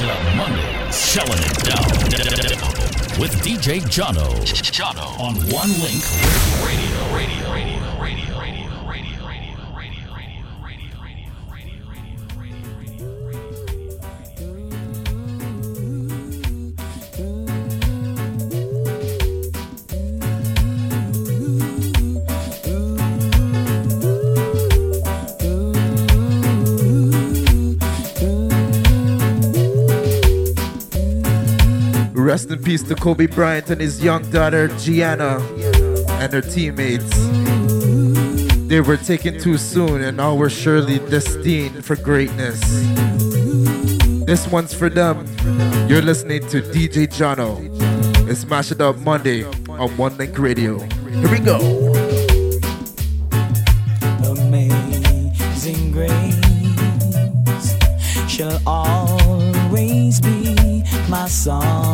Excellent Monday, selling it down, with DJ Jono. Jono on One Link Radio, radio, radio, radio, radio. Rest in peace to Kobe Bryant and his young daughter Gianna and her teammates. They were taken too soon and all were surely destined for greatness. This one's for them. You're listening to DJ Jono. It's Mash It Up Monday on One Link Radio. Here we go. song.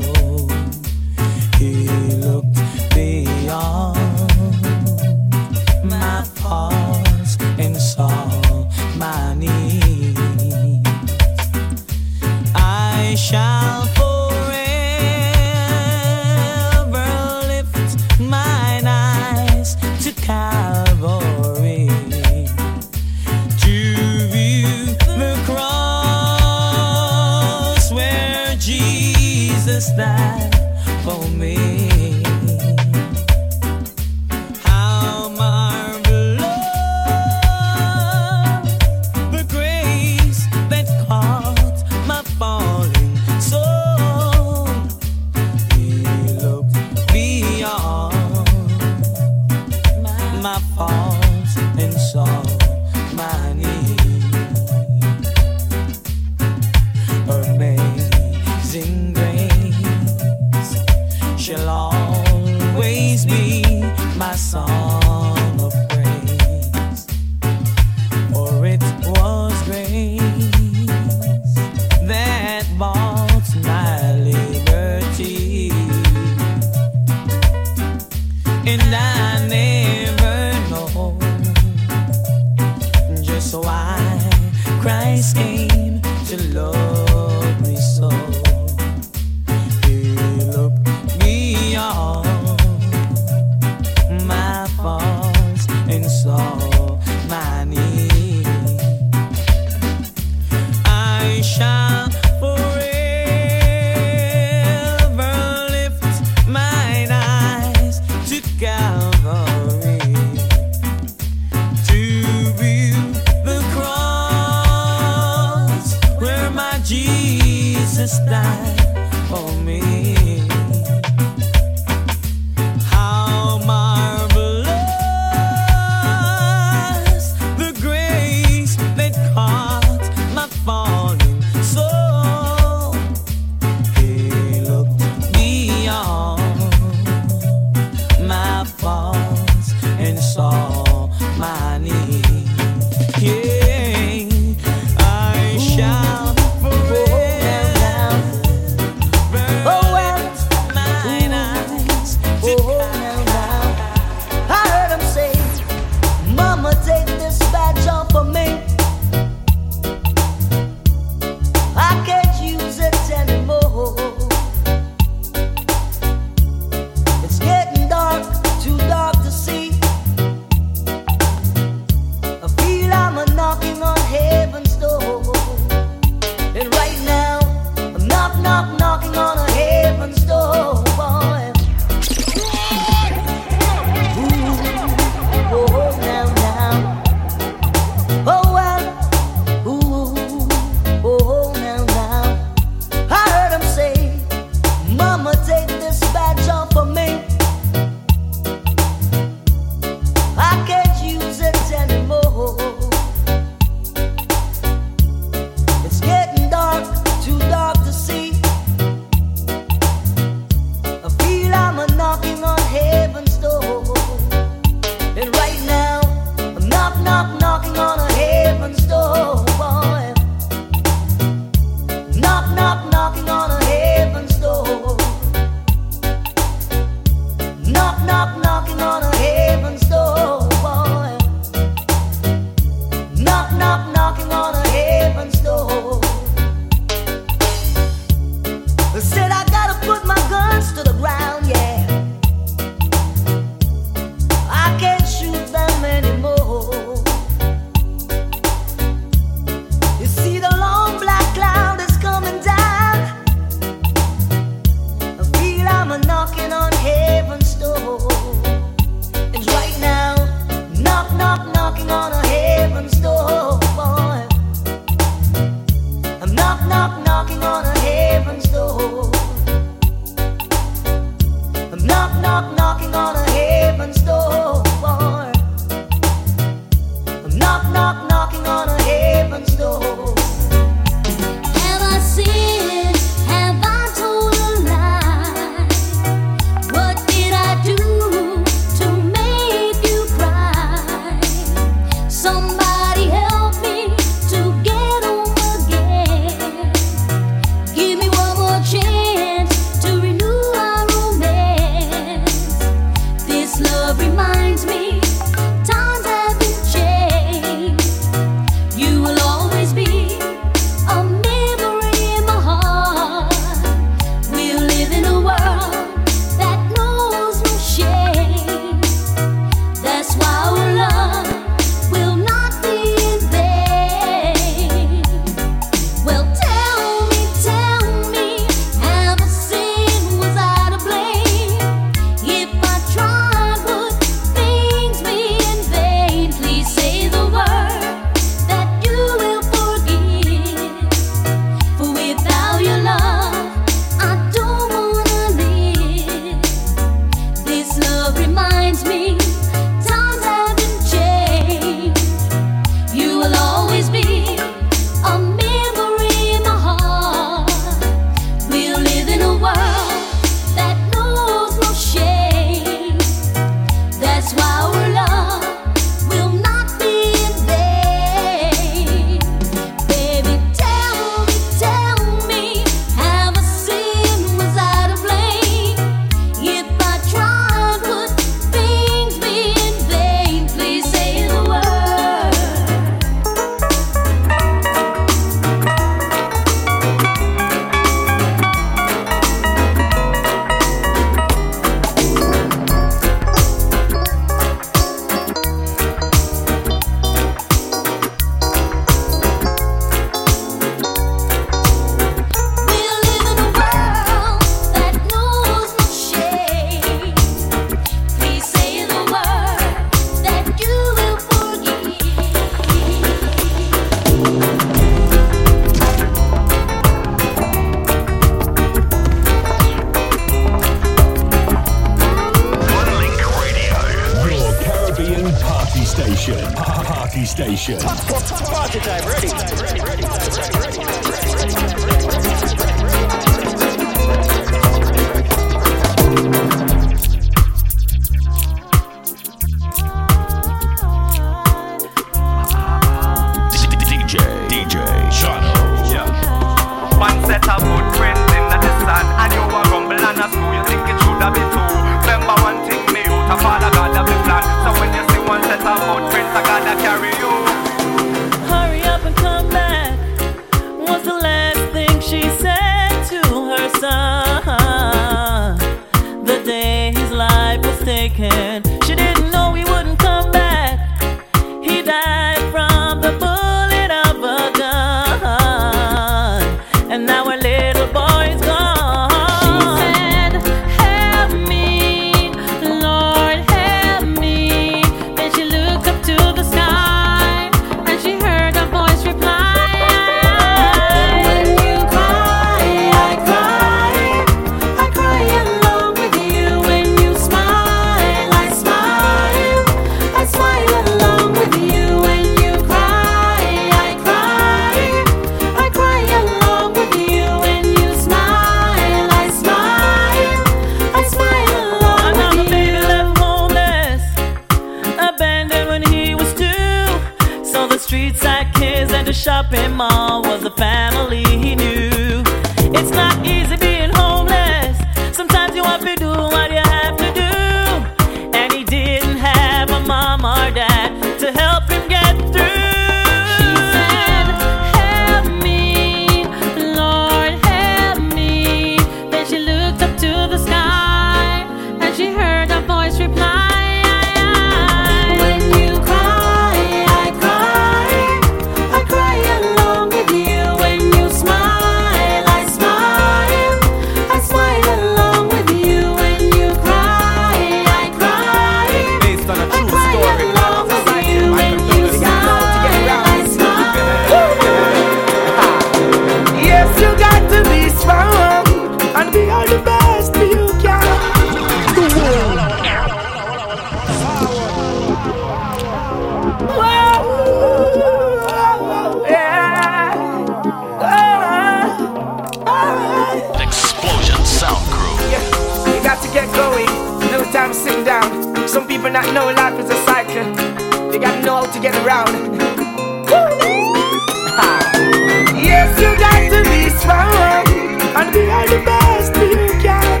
The best you can.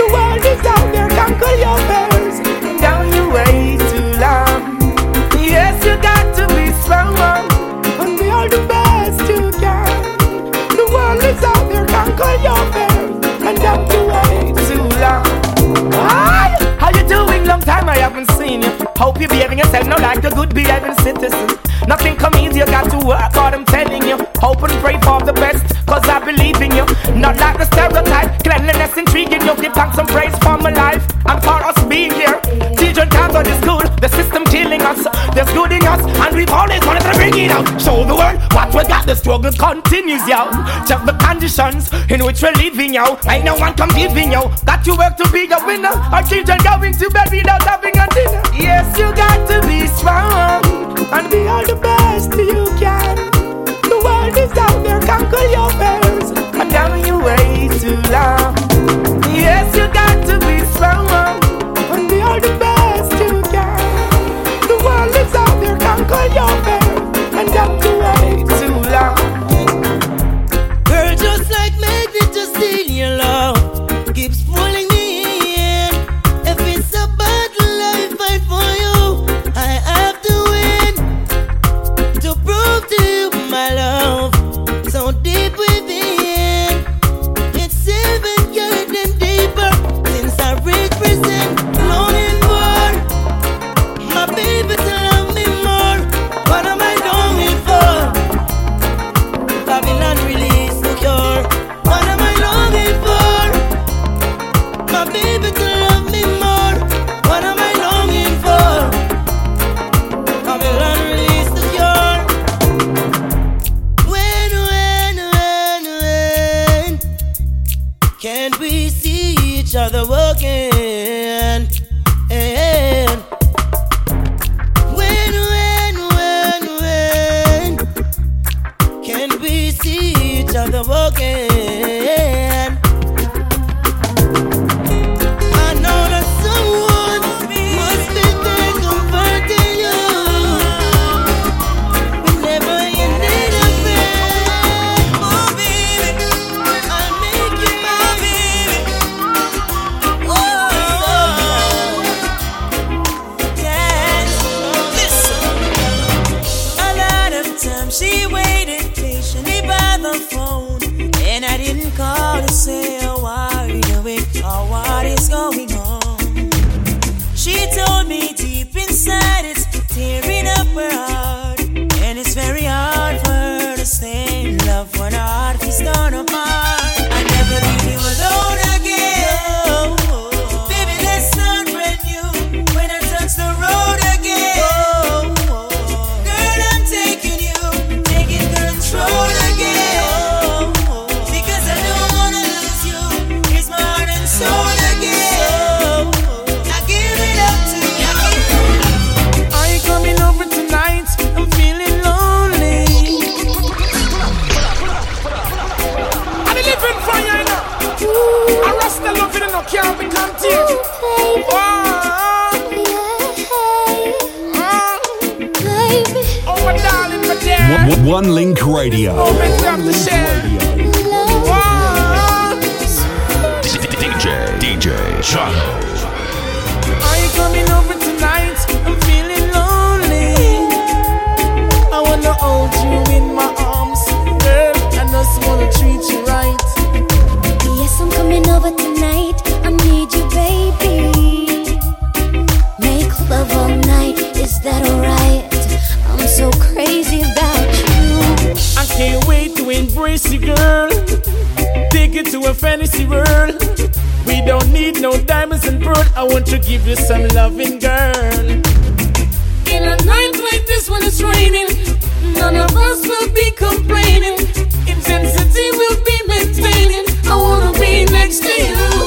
The world is out there, conquer your fears. Down you way too long. Yes, you got to be strong and be all the best you can. The world is out there, conquer your fears. And down you way too long. Hi, how you doing? Long time I haven't seen you. Hope you're behaving yourself now like a good behaving citizen. Nothing come easy, you got to work hard, I'm telling you. Hope and pray for the best, cause believe in you. Not like the stereotype, cleanliness intriguing you. Give thanks and praise for my life and for us being here. Children can't go to school, the system killing us. There's good in us, and we've always wanted to bring it out. Show the world what we got, the struggle continues, yo. Check the conditions in which we're living, yo. Ain't no one come giving, yo. Got to work to be a winner. Our children going to bed without having a dinner. Yes, you got to be strong and be all the best you can. The world is out there, conquer your fears, and down you way too long. Yes, you got to be strong and be all the best One, one Link Radio. Make them to share. Oh, DJ, DJ, Jono. Are you coming over tonight? I'm feeling lonely. I wanna hold you in my arms, girl. I just wanna treat you right. Yes, I'm coming over tonight. You, girl. Take it to a fantasy world. We don't need no diamonds and pearl. I want to give you some loving, girl. In a night like this when it's raining, none of us will be complaining. Intensity will be maintaining. I wanna be next to you.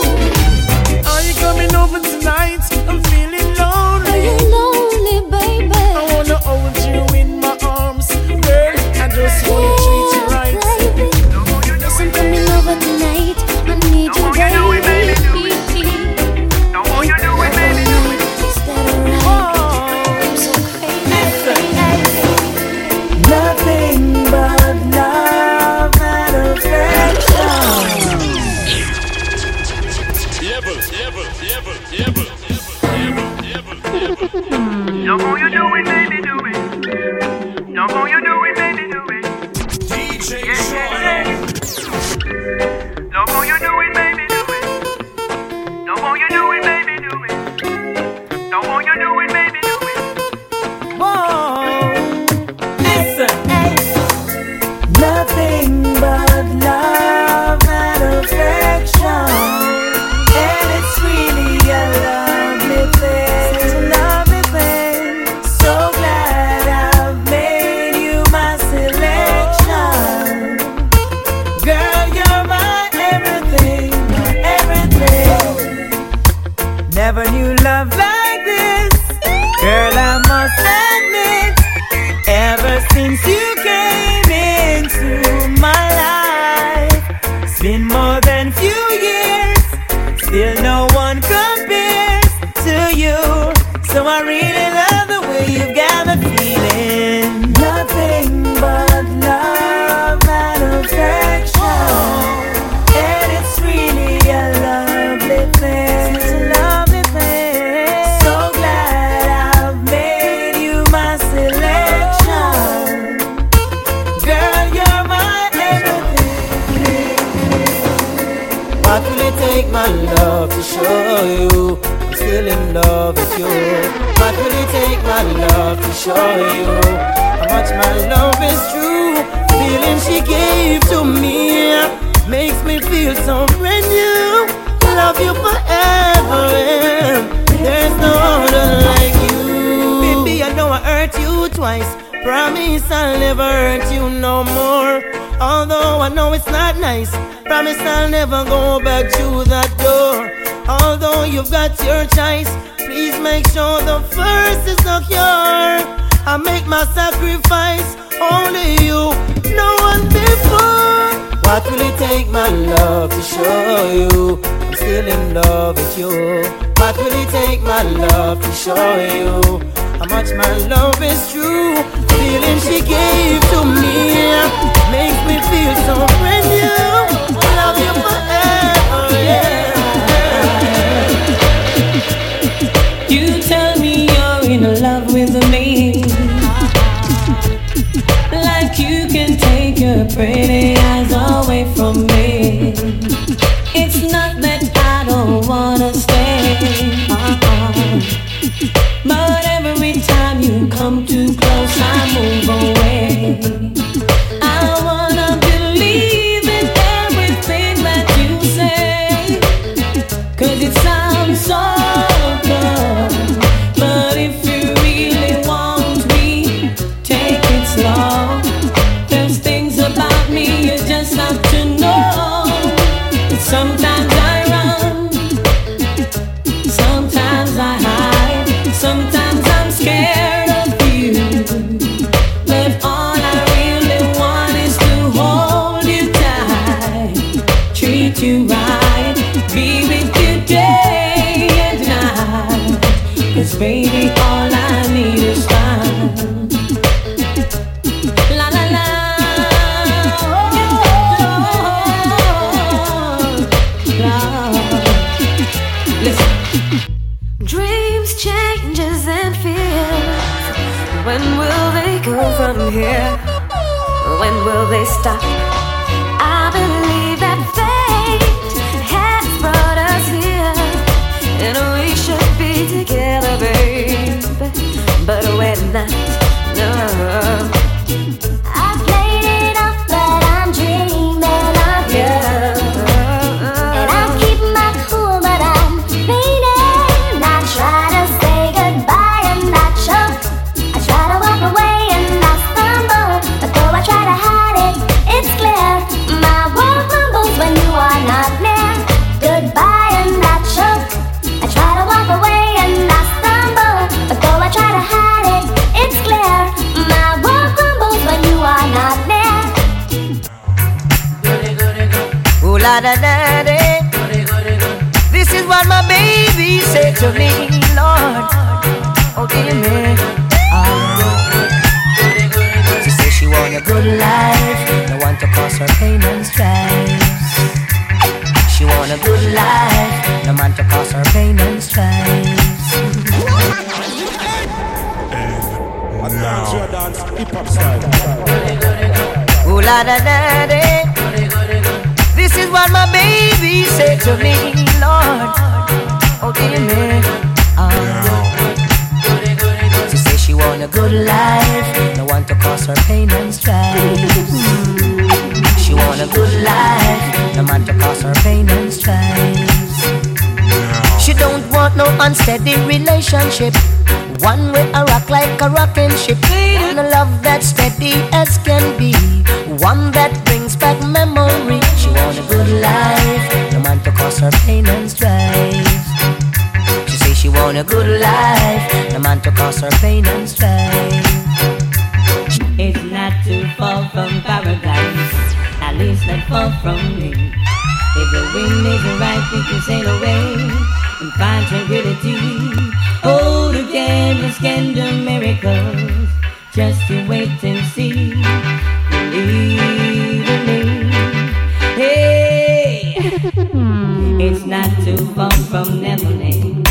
not too far from Neverland,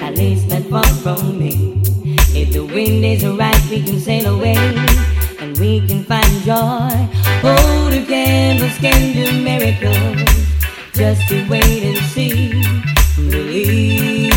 at least not far from me. If the wind is right, we can sail away and we can find joy. Oh, the canvas can do miracles. Just to wait and see, believe.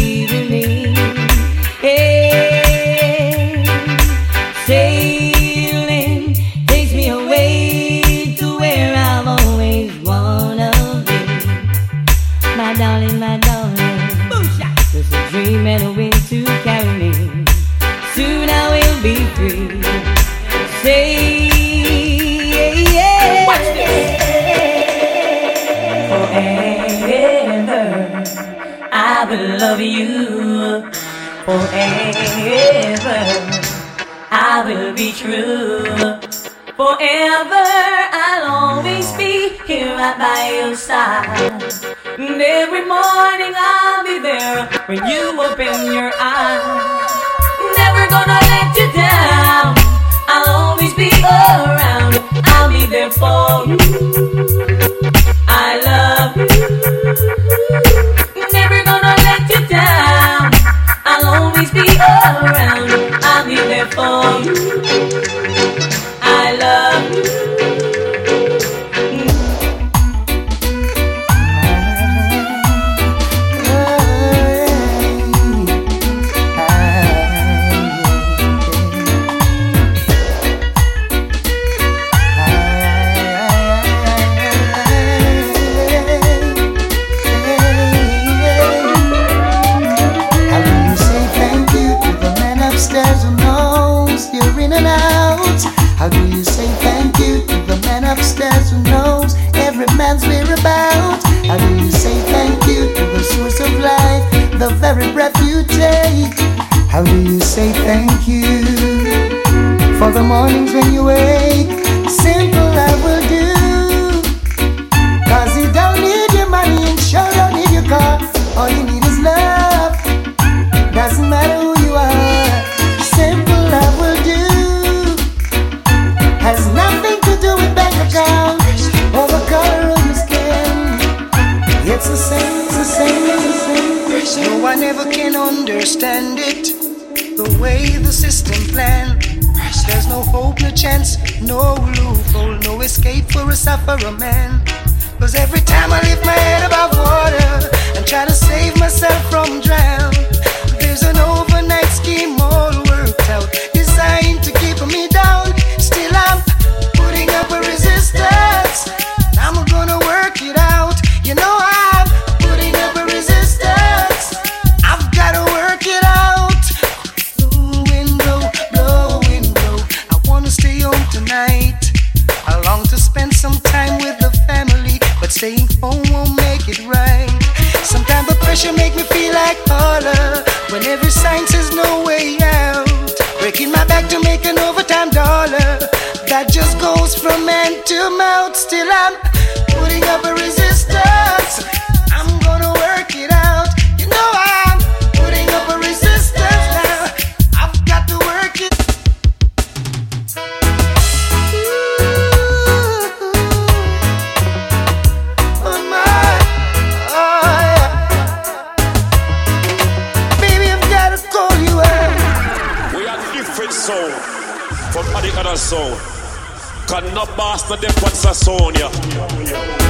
by your side. And every morning I'll be there when you open your eyes. Never gonna let you down. I'll always be around. I'll be there for you. I love you. Never gonna let you down. I'll always be around. I'll be there for you. sound. Cause no bastard, they put yeah.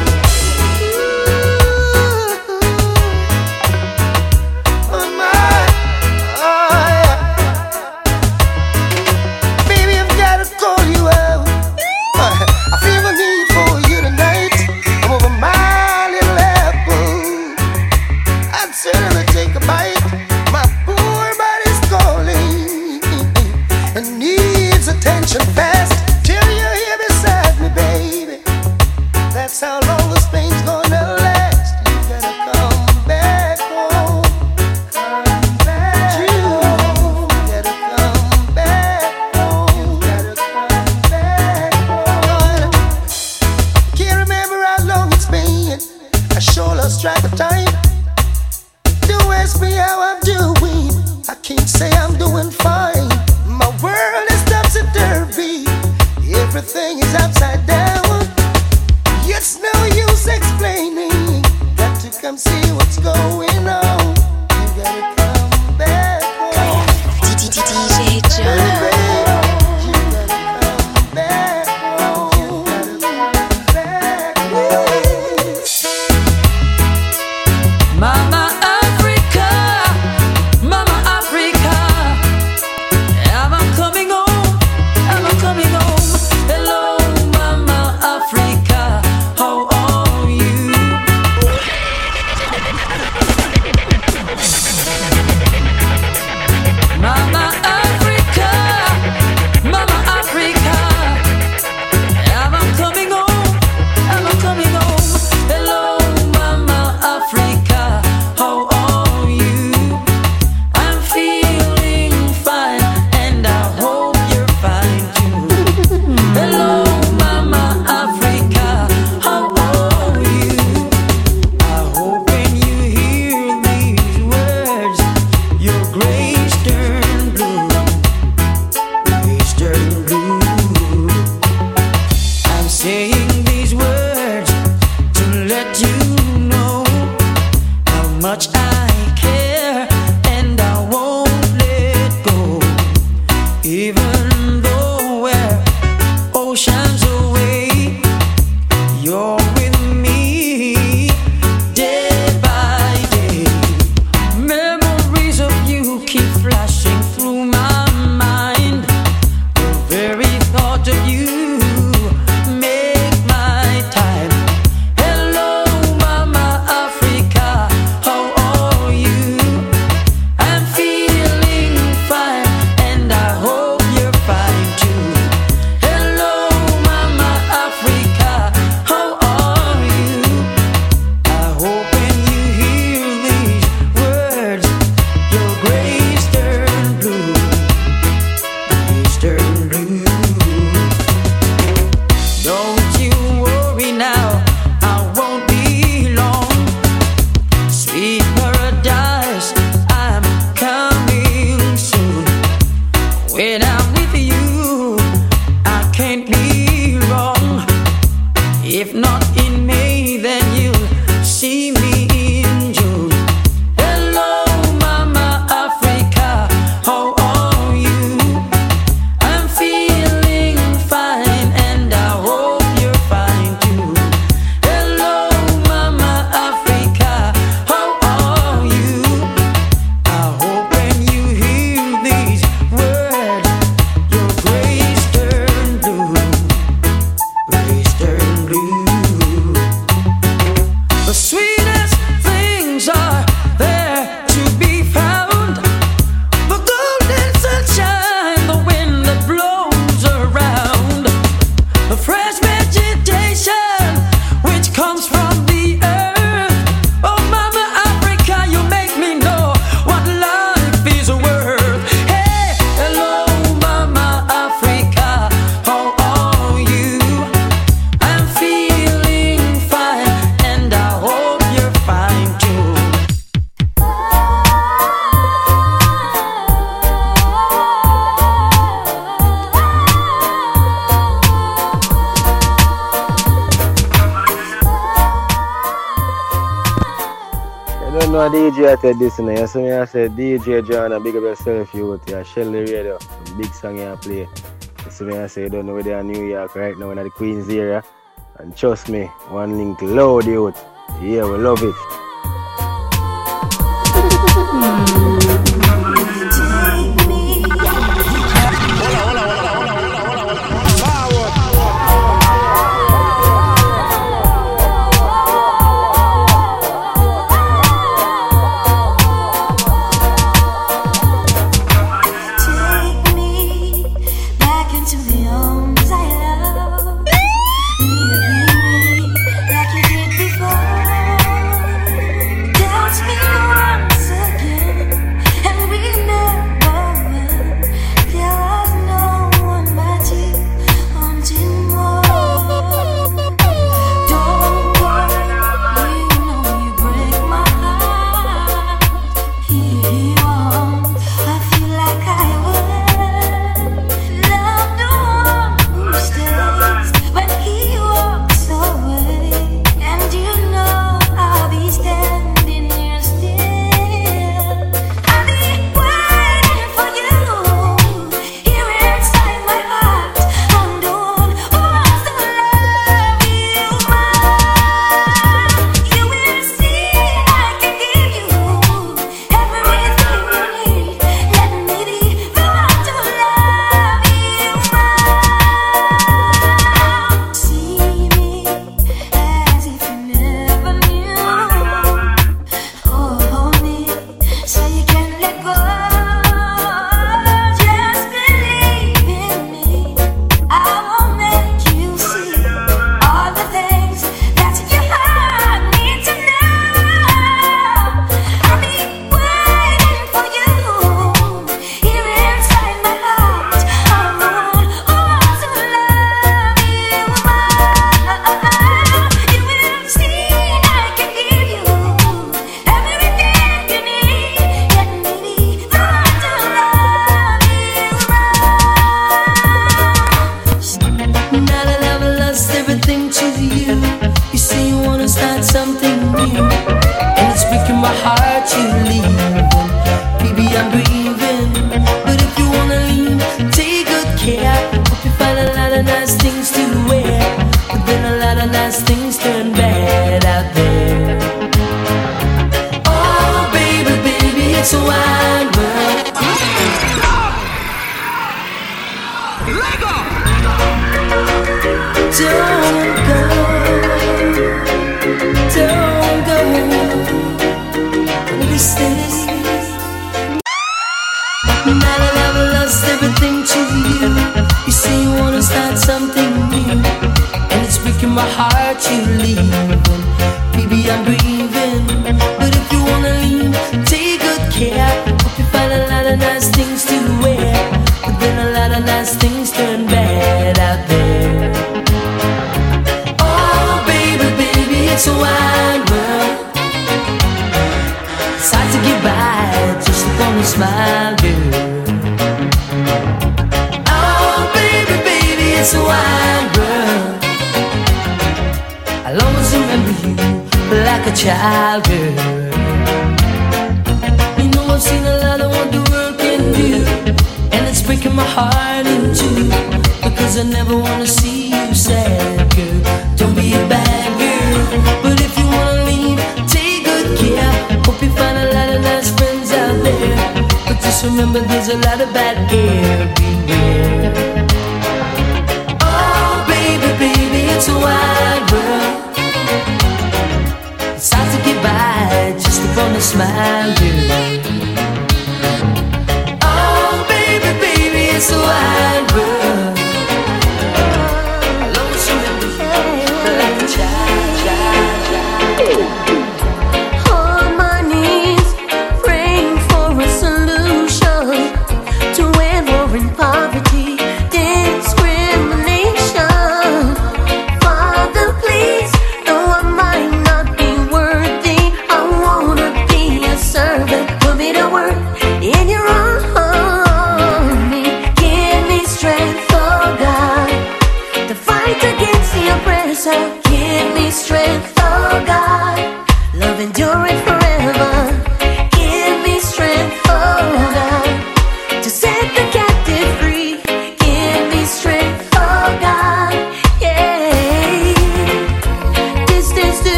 listener. You see me, I said DJ Jono, a big up yourself, you with your Shelly Radio. Big song you play. You see me, I say you don't know where they are in New York right now in the Queens area. And trust me, one link loud, youth. Yeah, we love it.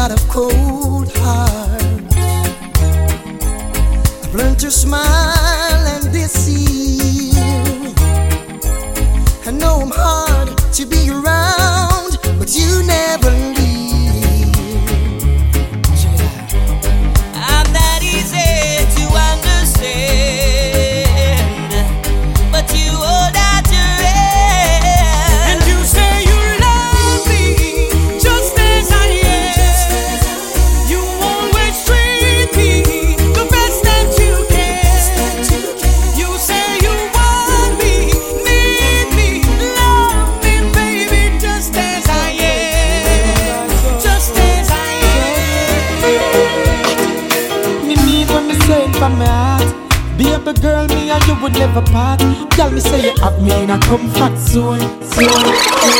lot of cold hearts. I've learned to smile and deceive. I know I'm hard to be around. Tell me say you have me in a comfort zone. zone, zone.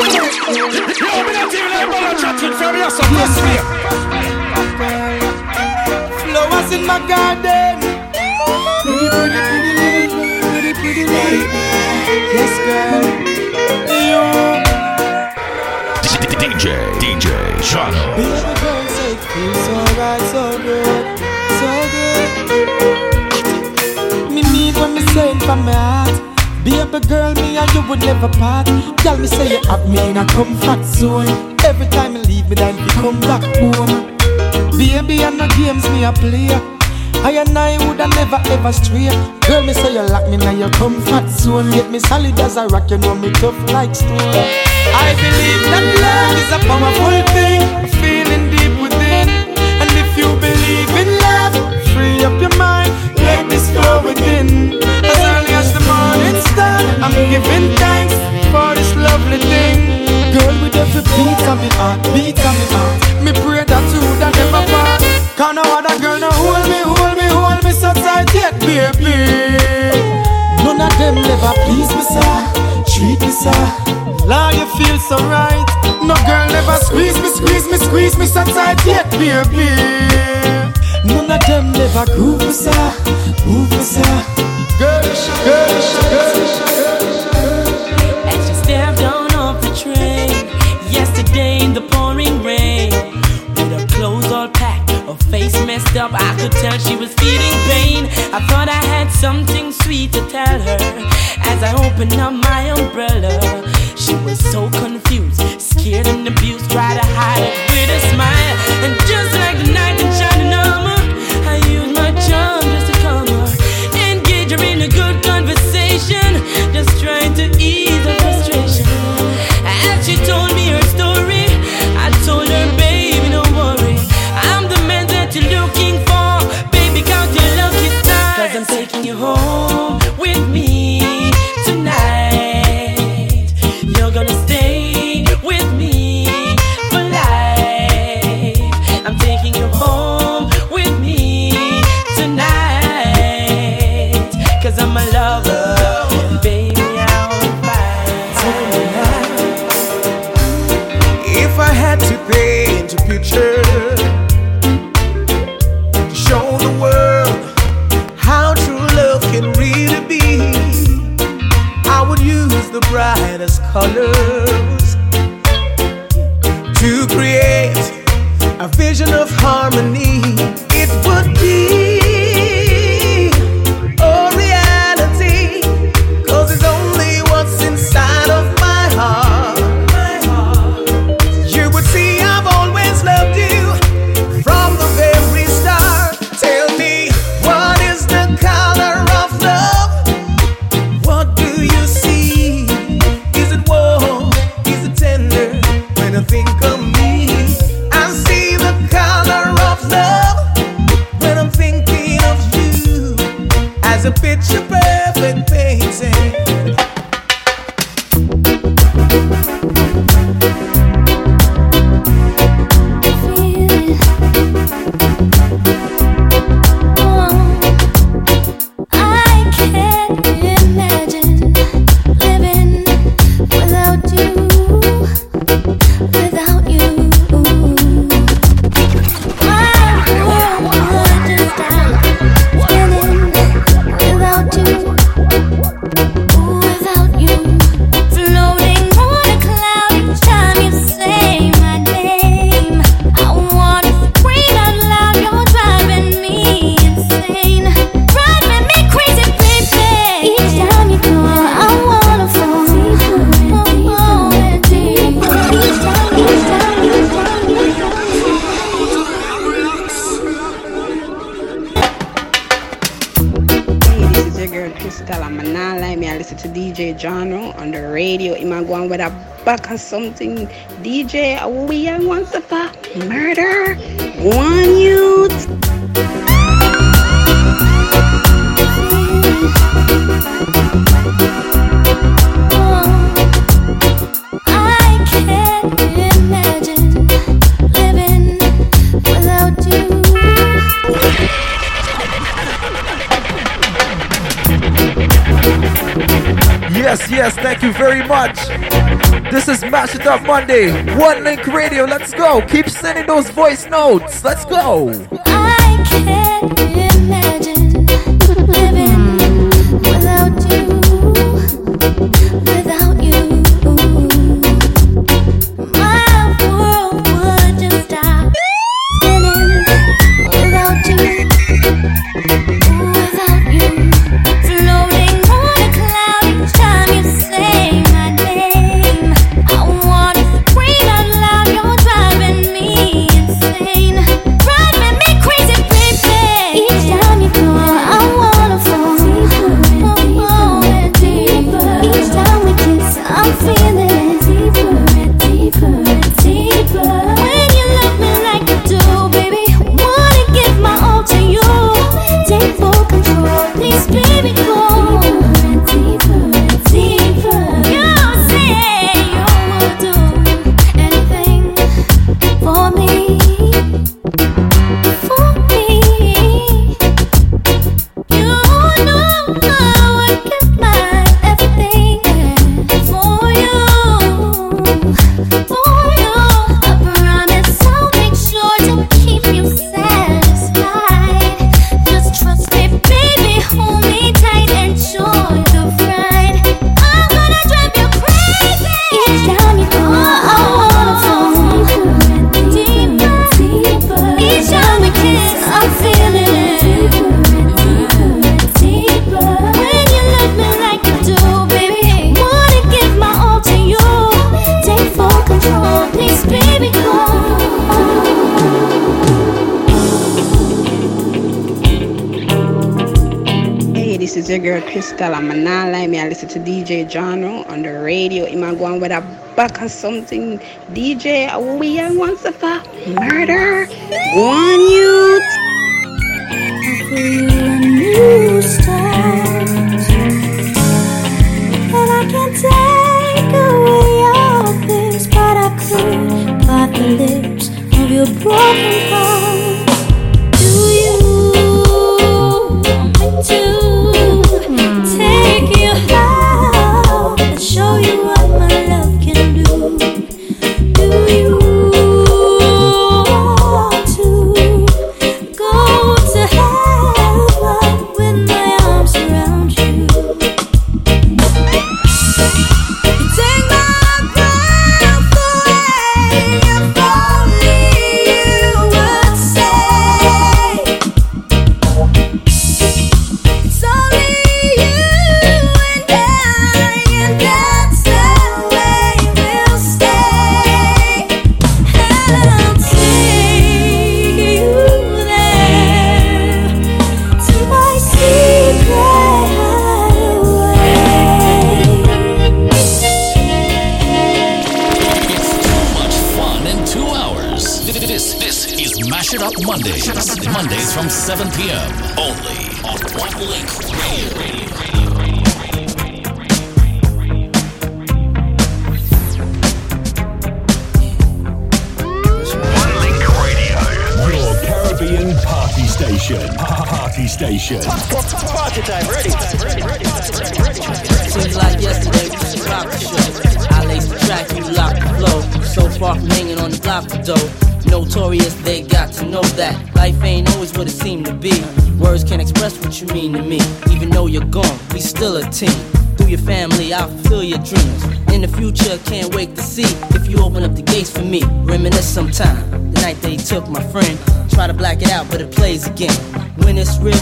Flowers in my garden. Pretty, pretty, pretty lady, pretty, pretty lady. Yes, girl. You. DJ, DJ, Jono. Beautiful girl, say it feels so right, so good, so good. Me need when me say it from my heart. Baby girl, me and you would never part. Tell me say you have me in a comfort zone. Every time you leave me, then you come back home. Baby, and the games me a play. I and I woulda never ever stray. Girl, me say you lock me in your comfort zone. Get me solid as a rock, you know me tough like stone. I believe that love is a powerful thing, feeling deep within. And if you believe in love, free up your mind. Let this flow within. I'm giving thanks for this lovely thing. Girl, with every beat of me heart, beat of me heart, me pray that you woulda never part. Cause no other girl no hold me, hold me, hold me so tight yet, baby. None of them never please me, sir. Treat me, sir. Now you feel so right. No girl never squeeze me, squeeze me, squeeze me so tight yet, baby. None of them never groove me, sir. Groove me, sir. Girl, girl, girl. Messed up, I could tell she was feeling pain. I thought I had something sweet to tell her as I opened up my umbrella. She was so confused, scared and abused, tried to hide it with a smile, something? DJ, we is Mash It Up Monday. One Link Radio, let's go. Keep sending those voice notes. Let's go. your girl Crystal. I'm an lie. Me, I listen to DJ Jono on the radio. Am I going with a back or something? DJ, we are once of murder. One youth. Broken heart. Do you want to?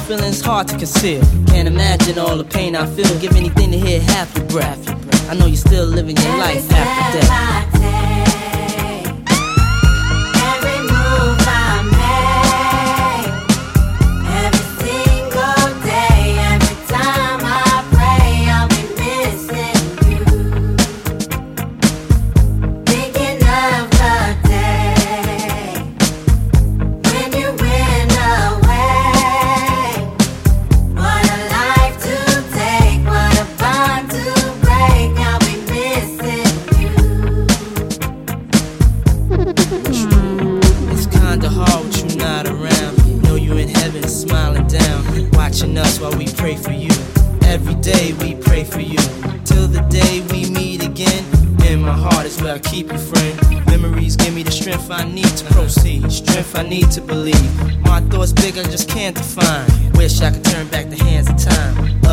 feeling's hard to conceal. Can't imagine all the pain I feel. Give anything to hear half your breath. I know you're still living your life after death.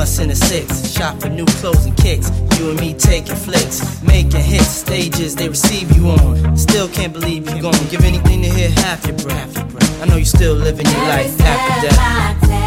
Blunts in the six, shop for new clothes and kicks. You and me taking flicks, making hits, stages they receive you on. Still can't believe you're gonna Give anything to hear half your breath. I know you still living your life after death.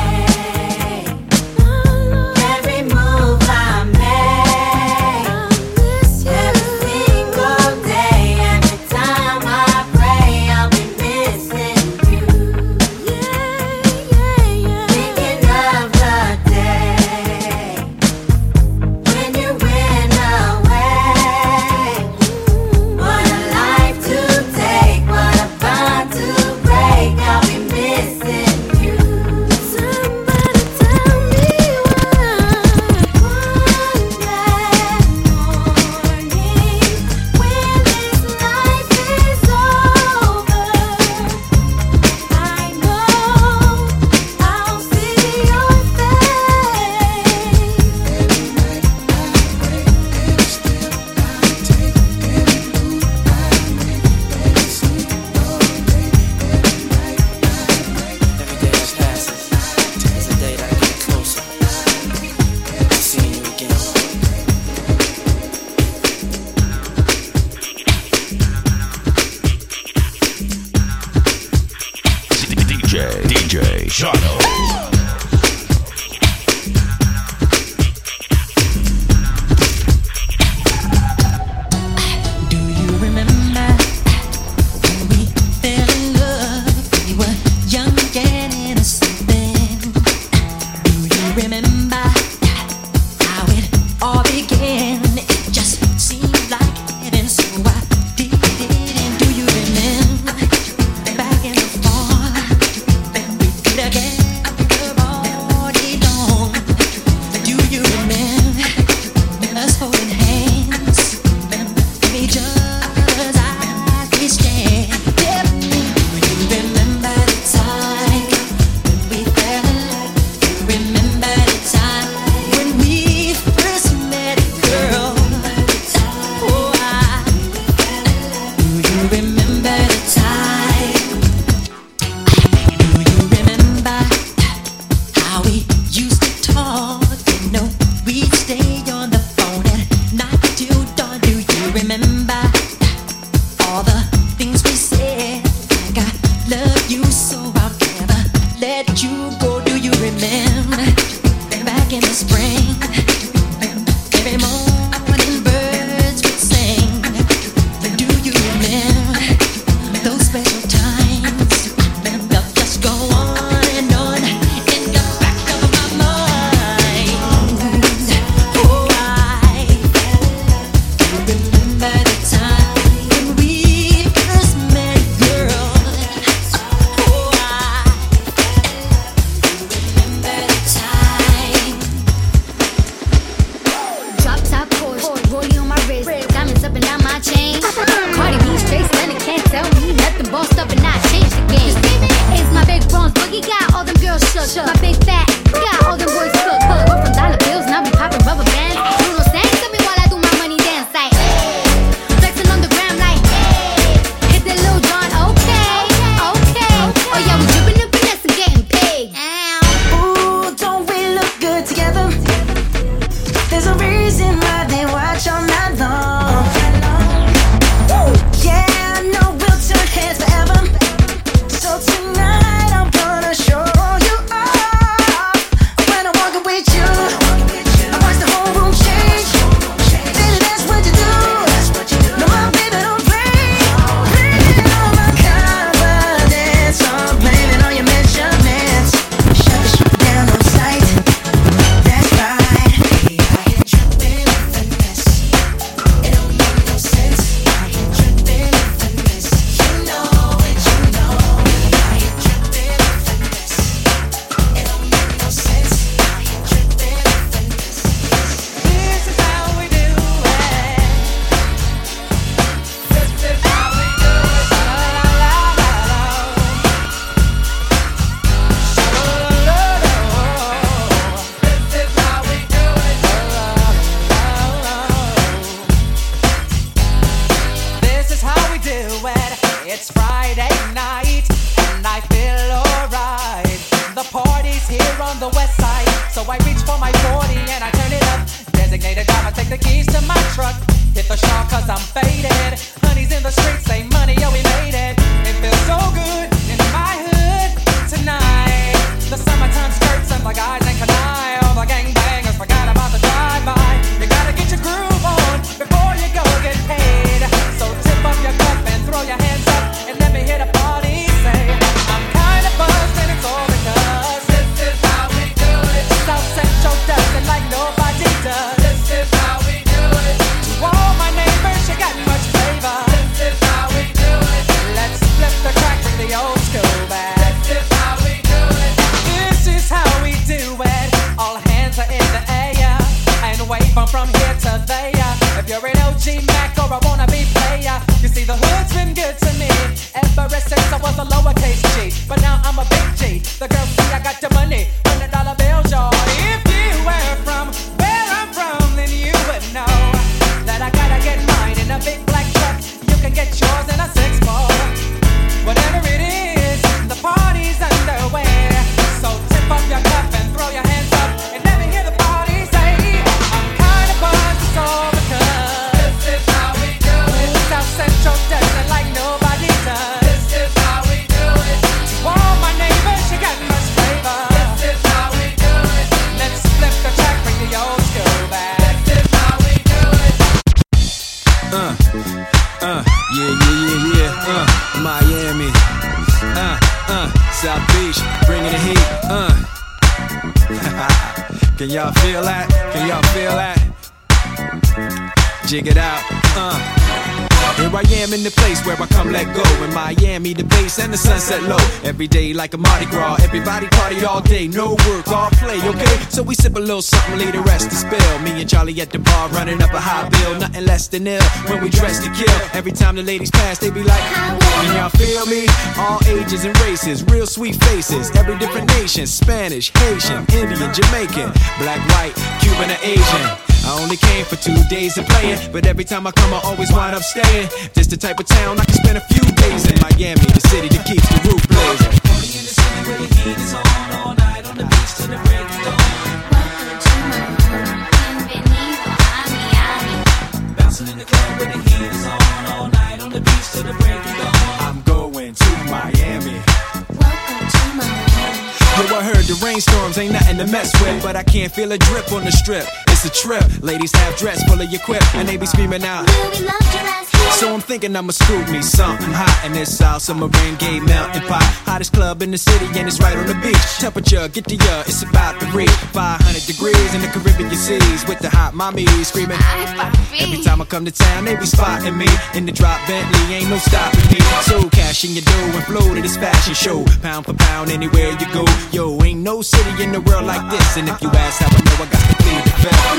time the ladies pass, they be like, Can y'all feel me? All ages and races, real sweet faces, every different nation Spanish, Haitian, Indian, Jamaican, black, white, Cuban, or Asian. I only came for two days of playing, but every time I come, I always wind up staying. This the type of town I can spend a few days in Miami, the city that keeps the roof blazing. Party in the city where the heat is on all night on the beach till the break of dawn. Welcome to my home, bienvenido a Miami. Bouncing in the club where the rainstorms ain't nothing to mess with, but I can't feel a drip on the strip. It's a trip. Ladies have dress full of your quip, and they be screaming out. So I'm thinking I'ma scoop me something hot in this South Submarine Gay Mountain Pot. Hottest club in the city, and it's right on the beach. Temperature, get the uh, it's about to reach 500 degrees in the Caribbean seas with the hot mommies screaming. Every time I come to town, they be spotting me in the drop Bentley, ain't no stopping me. So cash in your dough and flow to this fashion show, pound for pound anywhere you go. Yo, ain't no city in the world like this, and if you ask how I know, I got to plead the fifth. On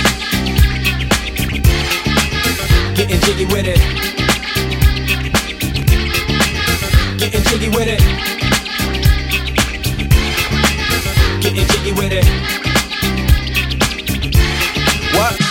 Getting jiggy with it. Getting jiggy with it. Getting jiggy with it. What?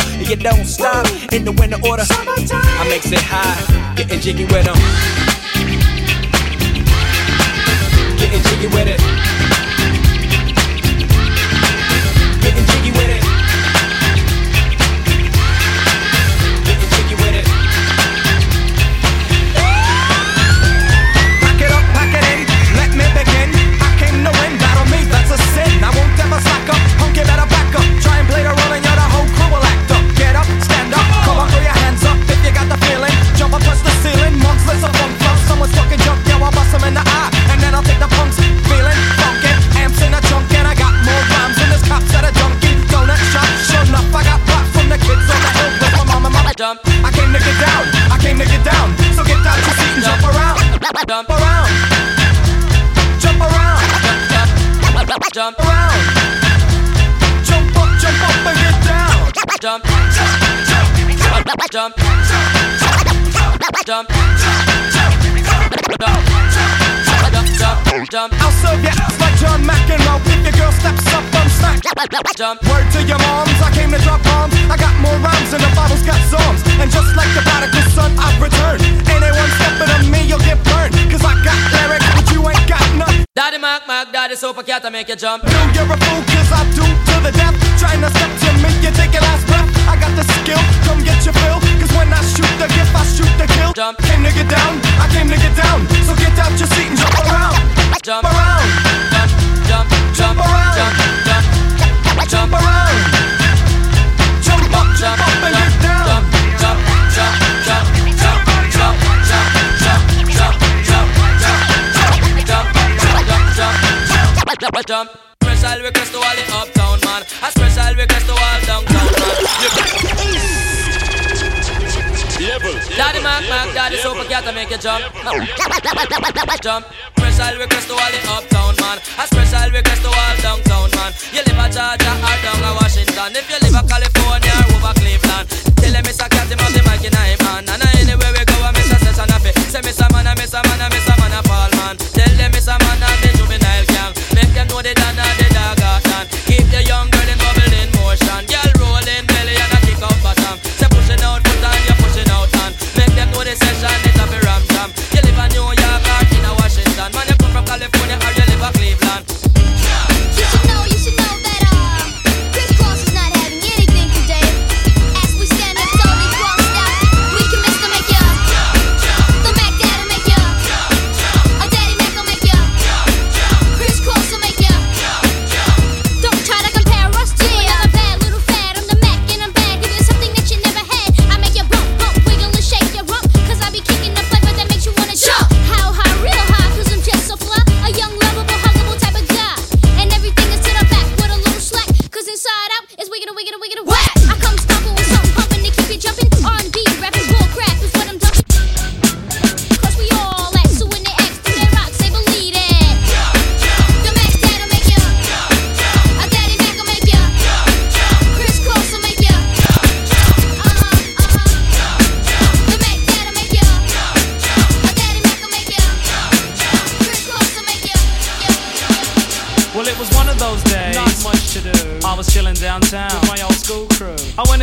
sure. And you don't stop in the winter order. I makes it high, getting jiggy with them. Getting jiggy with it. Down, I came to get down. So get out your seat and jump around, jump around, jump around, jump jump around, jump up, jump up and get down, jump, jump, jump, jump, jump. Jump. Jump. Jump. I'll serve ya ass like John McEnroe If your girl steps up, I'm smack Jump. Word to your moms, I came to drop bombs. I got more rhymes than the Bible's got psalms And just like the prodigal son, I've returned. Anyone stepping on me, you'll get burned. Cause I got lyrics, but you ain't got none. Daddy Mac Mac, Daddy Super Cat, I make you jump. No, you're a fool, cause I do to the death. Trying to step to me, you take your last breath. I got the skill, come get your fill. Cause when I shoot the gift, I shoot the kill. Jump. Came to get down, I came to get down. So get out your seat and jump around Jump. around Jump, jump, jump, around. jump, jump, Jump Jump jump jump jump jump jump around Jump up, jump up and get down jump, jump, jump, jump, jump, jump, jump, jump, jump, jump, jump, jump, jump, jump, jump, jump. Special request to all the uptown man. A special request to all downtown man. Daddy Mac Mac, Daddy Super Cat, I make you jump. Jump. Special request to all the uptown man. A special request to all downtown man. You live a Georgia or down a Washington. If you live a California or over Cleveland, tell them Mr. Cat him have the mic in him hand. And anywhere we go, I miss a session of it. Say Mr. Man, I miss a man, I miss a a man.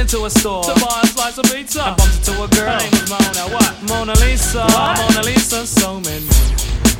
Into a store to buy a slice of pizza and bumped into a girl. Her name was Mona. What? Mona Lisa. What? Mona Lisa So Soman.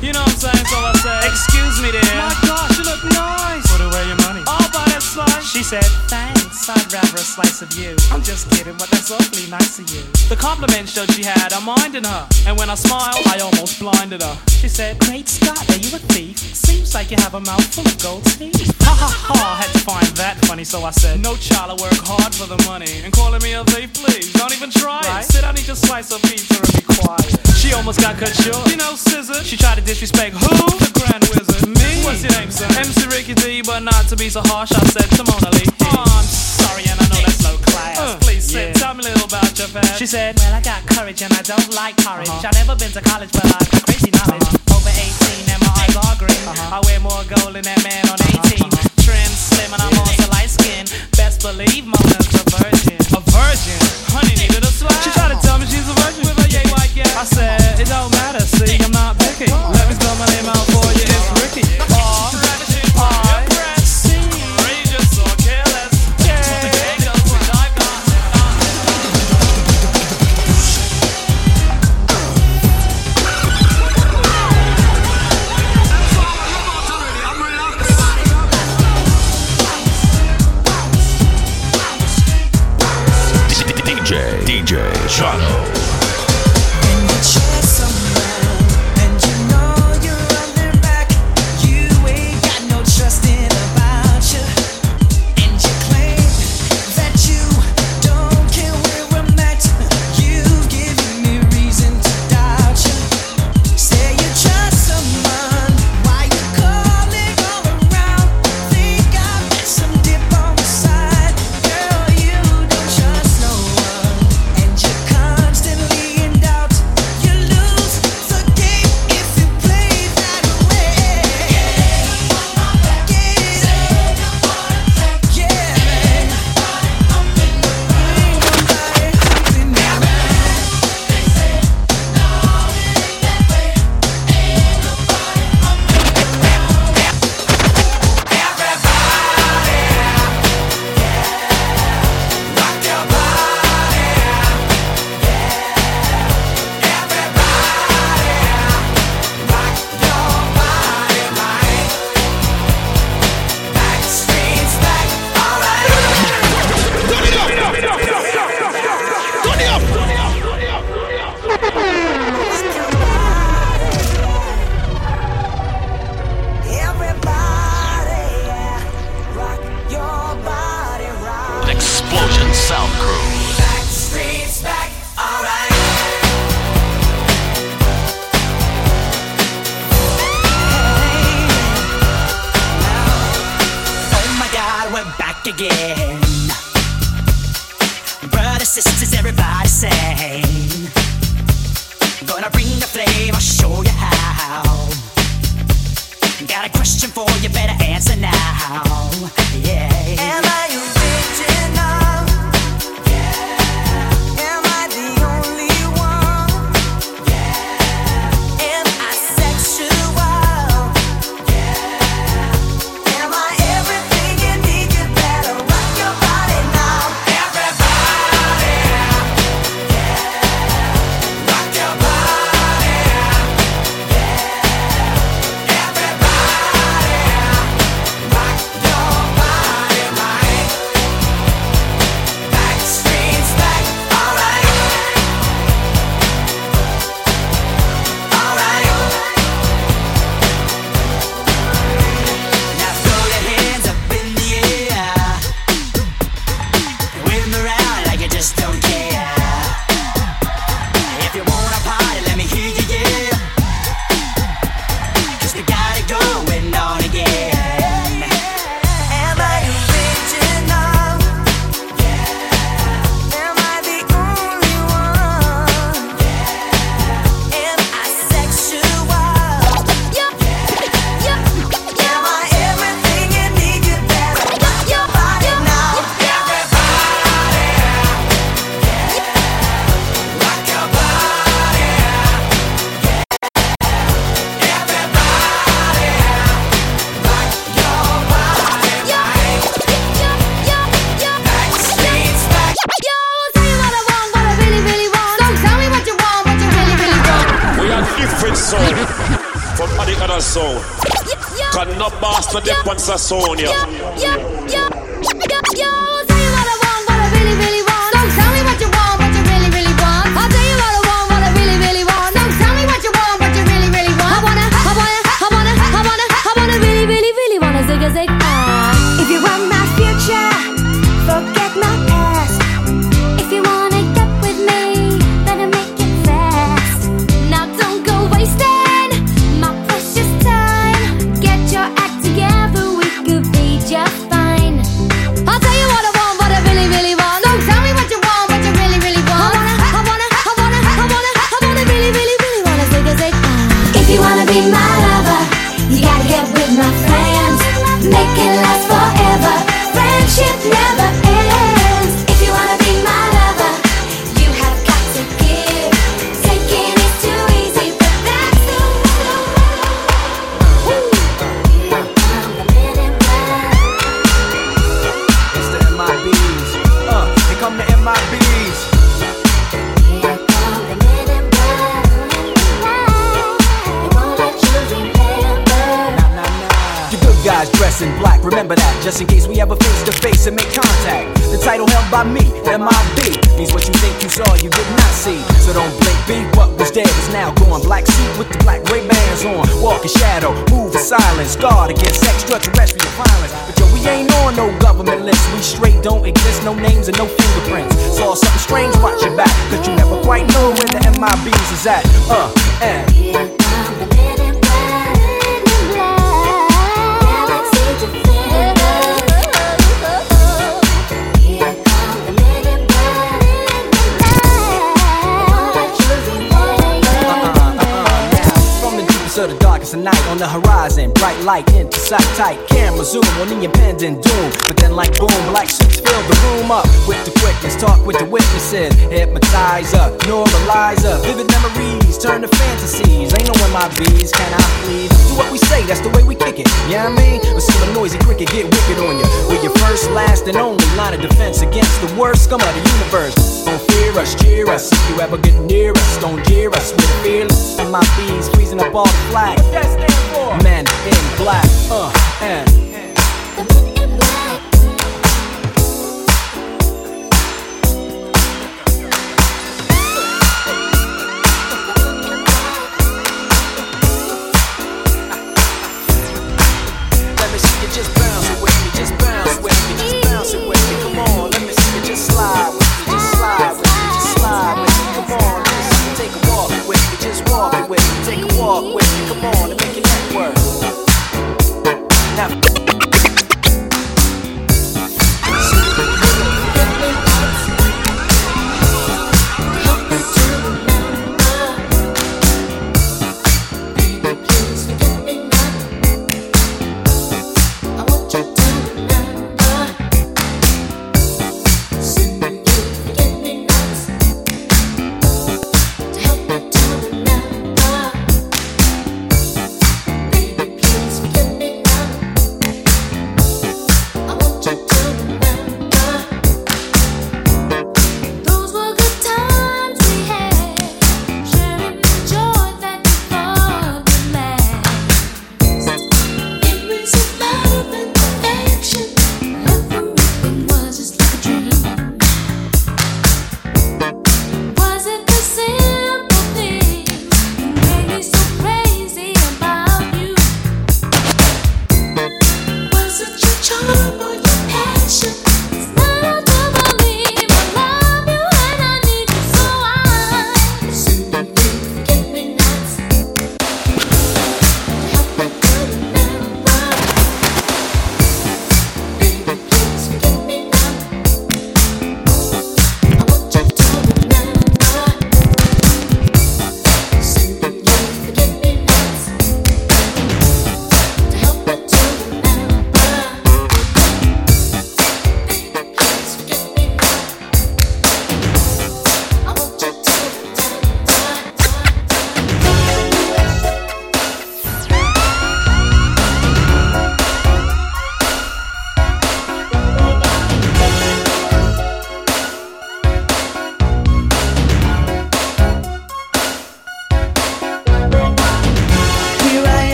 You know what I'm saying? So I said, Excuse me, dear. My gosh, you look nice. Put away your money. I'll buy that slice. She said, thanks, I'd rather a slice of you. I'm just kidding, but that's awfully nice of you. The compliment showed she had a mind in her. And when I smiled, I almost blinded her. She said, Great Scott, are you a thief? Seems like you have a mouth full of gold teeth. Ha ha ha, I had to find that funny, so I said, No child, I work hard for the money. And calling me a thief, please, don't even try Right. it. Sit down, eat your slice of pizza and be quiet. She almost got cut short. You know, scissor. She tried to disrespect who? The Grand Wizard. Me? What's your name, son? MC Ricky D, but not to be so harsh, I said to Mona Lee. Oh, sorry, and I know that's low class. Uh, please sit, yeah. tell me a little about your past. She said, Well, I got courage and I don't like courage. Uh-huh. I've never been to college, but I got crazy knowledge. Uh-huh. Over 18 and my eyes are green. Uh-huh. I wear more gold than that man on uh-huh. 18. Trim, slim, and I'm also light skin. Best believe Mona's a virgin. A virgin? Honey needed a slap. She tried to tell me she's a virgin with a yay white gal. I said, it don't matter, see, I'm not picky. Let me spell my name out DJ, DJ,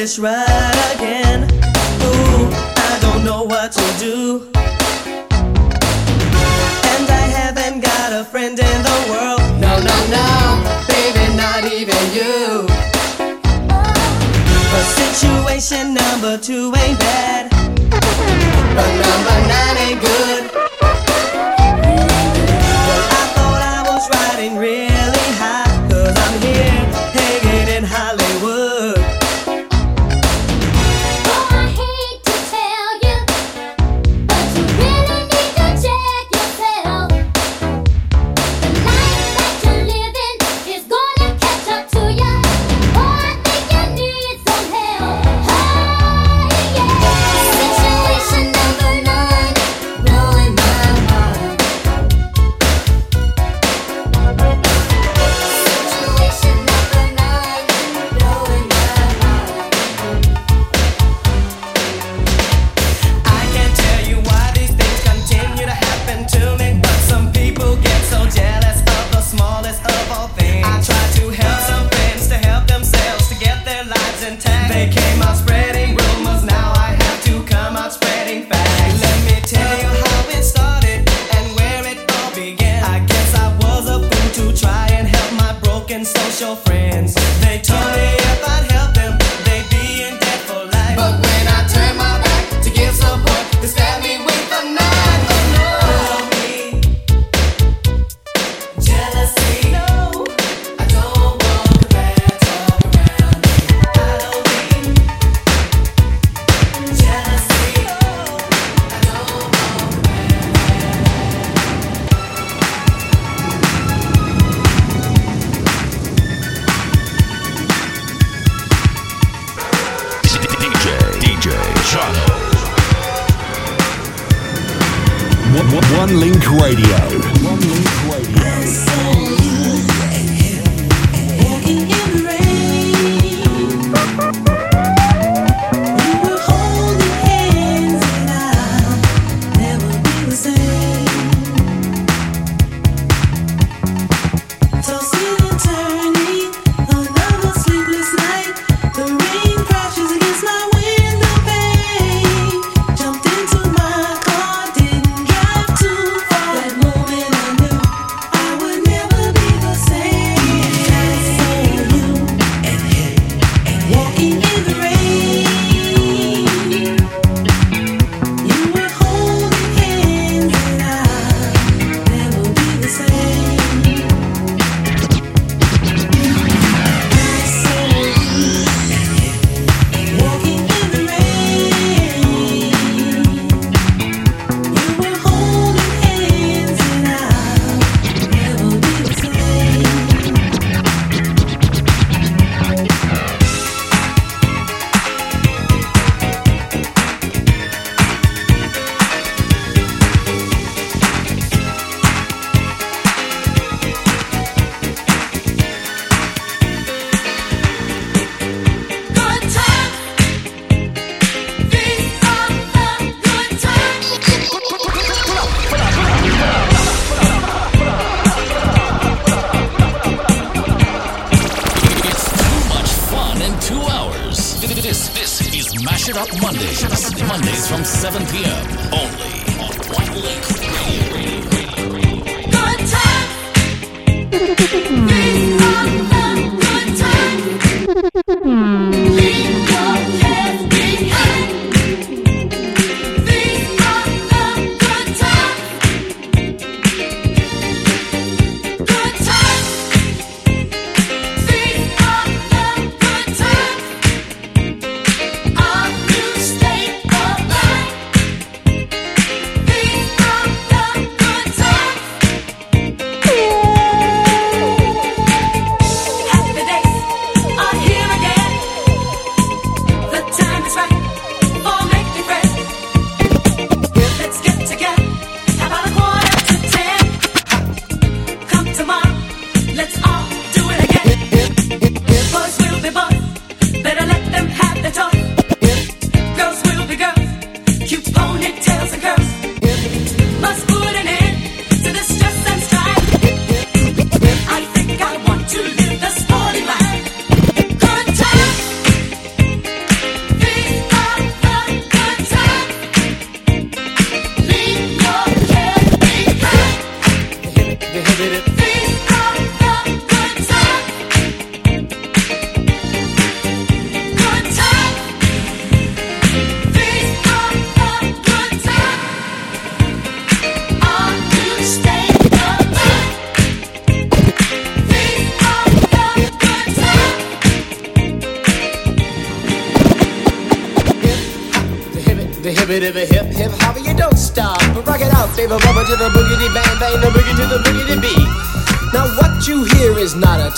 this right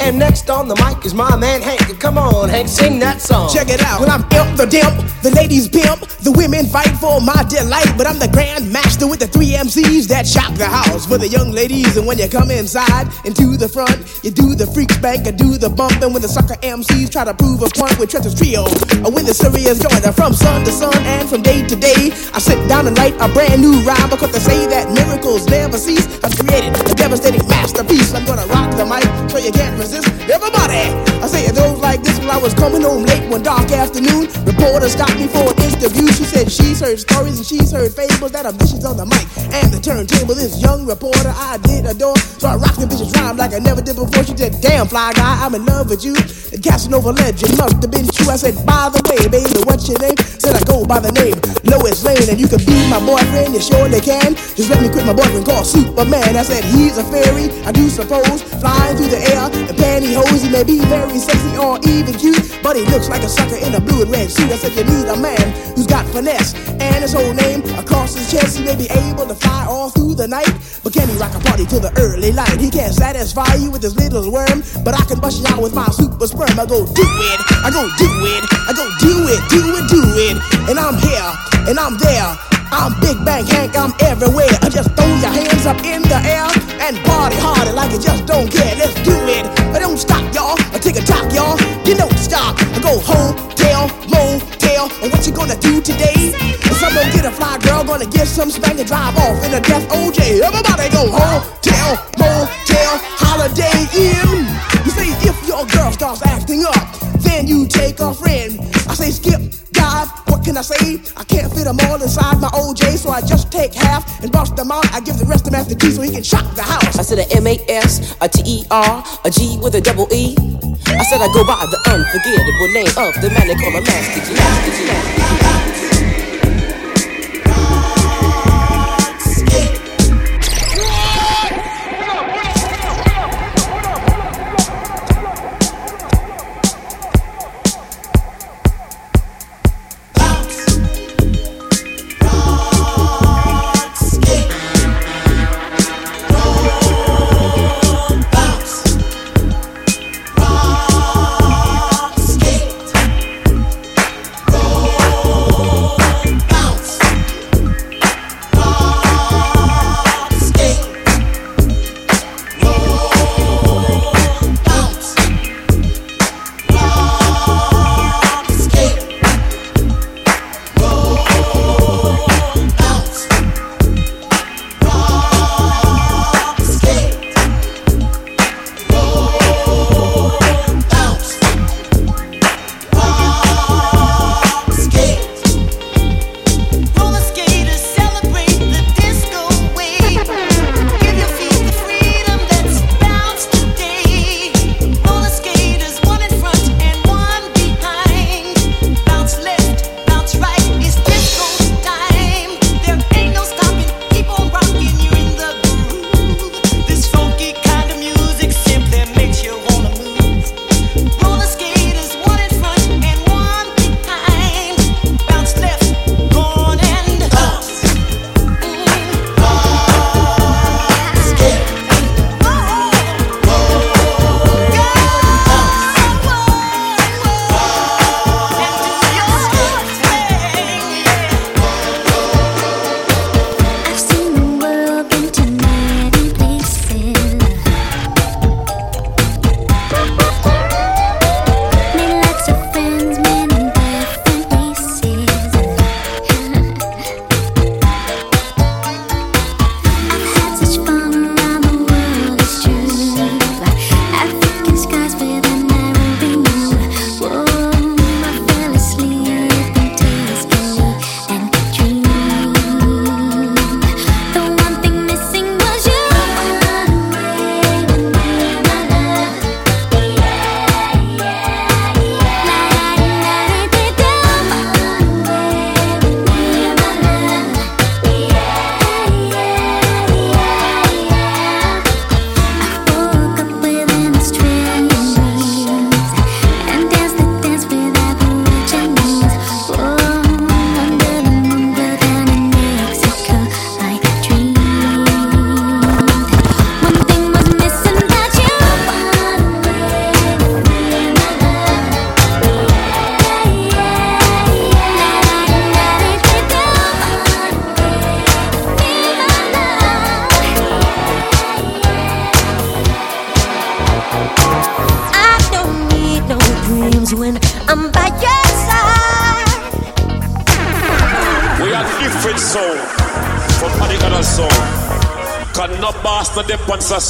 And next on the mic is my man Hank. Come on, Hank, sing that song. Check it out. When I'm imp the dimp, the ladies pimp, the women fight for my delight. But I'm the grand master with the three MCs that shock the house for the young ladies. And when you come inside and to the front, you do the freak spank, and do the bump. And when the sucker MCs try to prove a point with Trent's trio, or when the serious joint are from sun to sun and from day to day, I sit down and write a brand new rhyme because they say that miracles never cease. I've created a devastating masterpiece. I'm gonna rock the mic so you can't resist. Everybody, I say it goes like this when I was coming home late one dark afternoon. Reporter stopped me for an interview. She said she's heard stories and she's heard fables that are vicious on the mic and the turntable. This young reporter I did adore, so I rocked the vicious rhyme like I never did before. She said, "Damn fly guy, I'm in love with you." And Casanova legend must have been true. I said, "By the way, baby, what's your name?" Said I go by the name Lois Lane, and you can be my boyfriend. You surely can. Just let me quit my boyfriend called Superman. I said he's a fairy, I do suppose, flying through the air in pantyhose. He may be very sexy or even cute, but he looks like a sucker in a blue and red suit. I said you need a man who's got finesse and his whole name across his chest. He be able to fly all through the night, but can he rock a party till the early light? He can't satisfy you with his little worm, but I can bust you out with my super sperm. I go do it, I go do it, I go do it, do it, do it, and I'm here and I'm there. I'm Big Bang Hank, I'm everywhere. I just throw your hands up in the air and party harder like you just don't care. Let's do it. I don't stop, y'all. I take a talk, y'all. You don't stop. I go hotel, motel. And what you gonna do today? Someone get a fly girl, gonna get some spank and drive off in a death OJ. Everybody go hotel, motel, holiday inn. You say if your girl starts acting up, then you take a friend. I say skip, dive, what can I say? I can't fit them all inside my OJ, so I just take half and bust them out. I give the rest to Master G so he can shock the house. I said a M A S, a T E R, a G with a double E. I said I go by the unforgettable name of the man they call a Master G. Master G. Master G.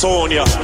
Estonia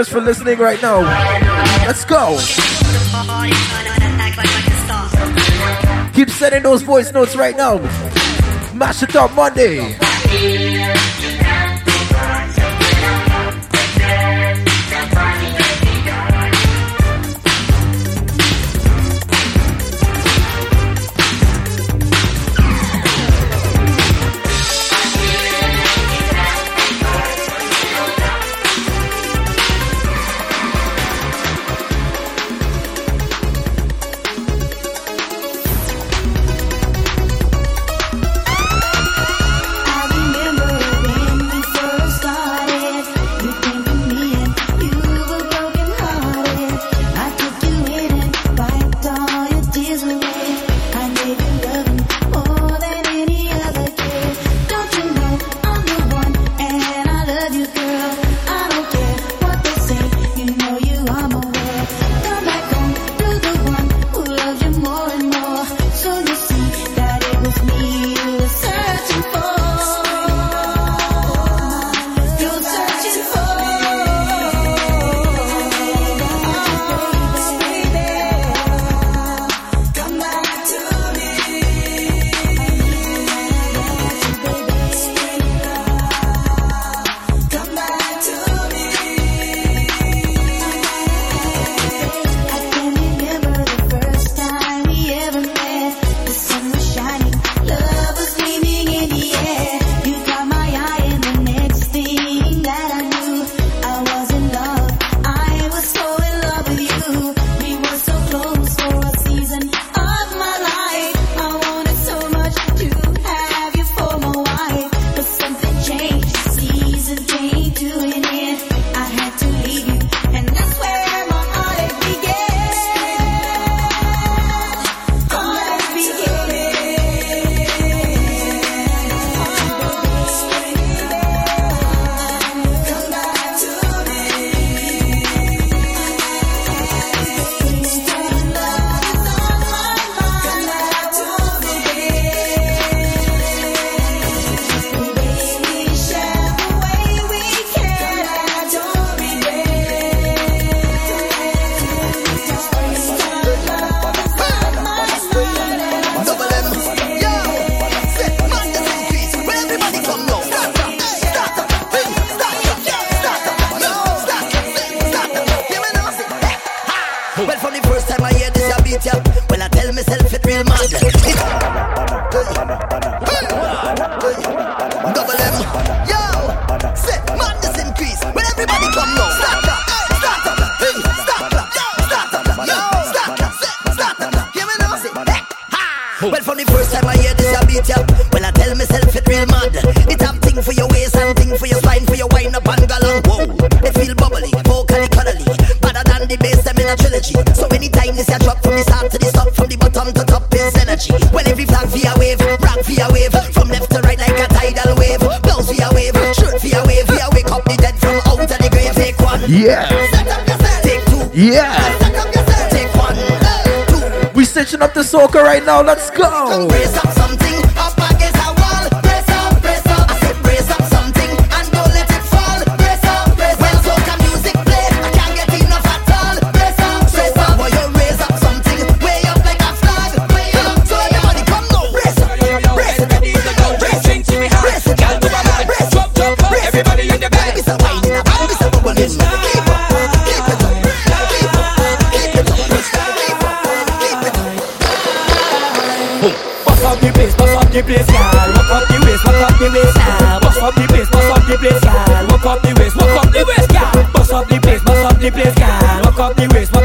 Chris for listening right now. Let's go. Keep sending those voice notes right now. Mash it up Monday. Soca right now. Let's go. The waist,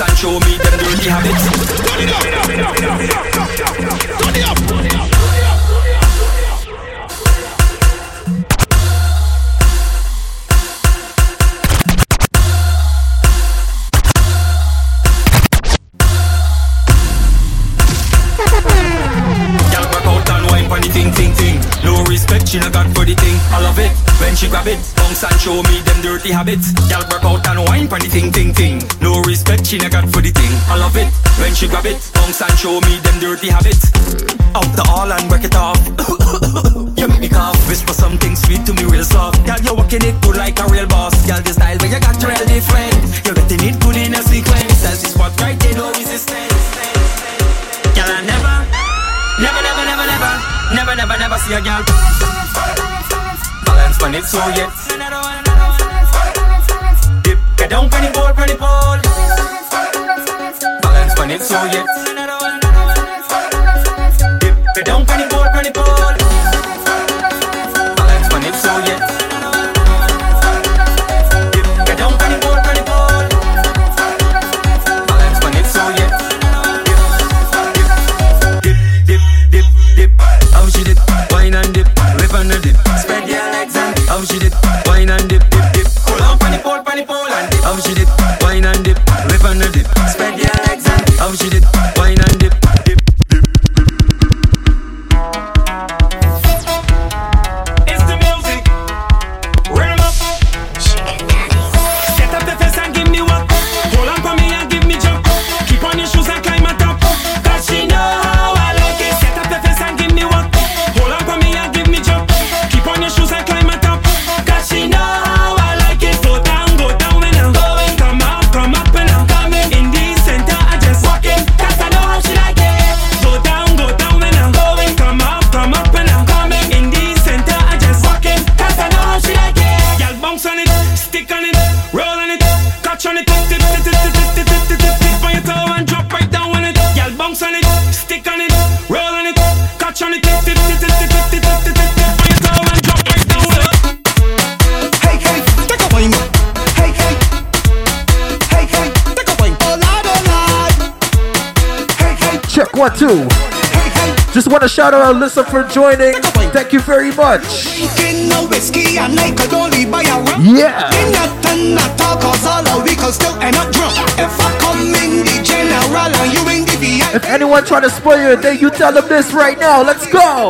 and show me them dirty habits. Turn it up, turn it up, turn it up, turn it up, turn it up. She no got for the thing, I love it When she grab it, bounce and show me them dirty habits Girl, she a got for the thing. I love it when she grab it. Bounce and show me them dirty habits. Out the all and work it off. you make me cough. Whisper something sweet to me real soft. Girl, you're working it good like a real boss. Girl, the style when you got real different. You're getting it good in a sequence. That's the spot right, they no resistance. Girl, I never, never, never, never, never, never, never, never see a girl. Balance when it's so yes. Dip, get down, penny board, penny ball so yeah. Aqua too. Just want to shout out Alyssa for joining. Thank you very much. Yeah. If anyone trying to spoil your day, you tell them this right now. Let's go.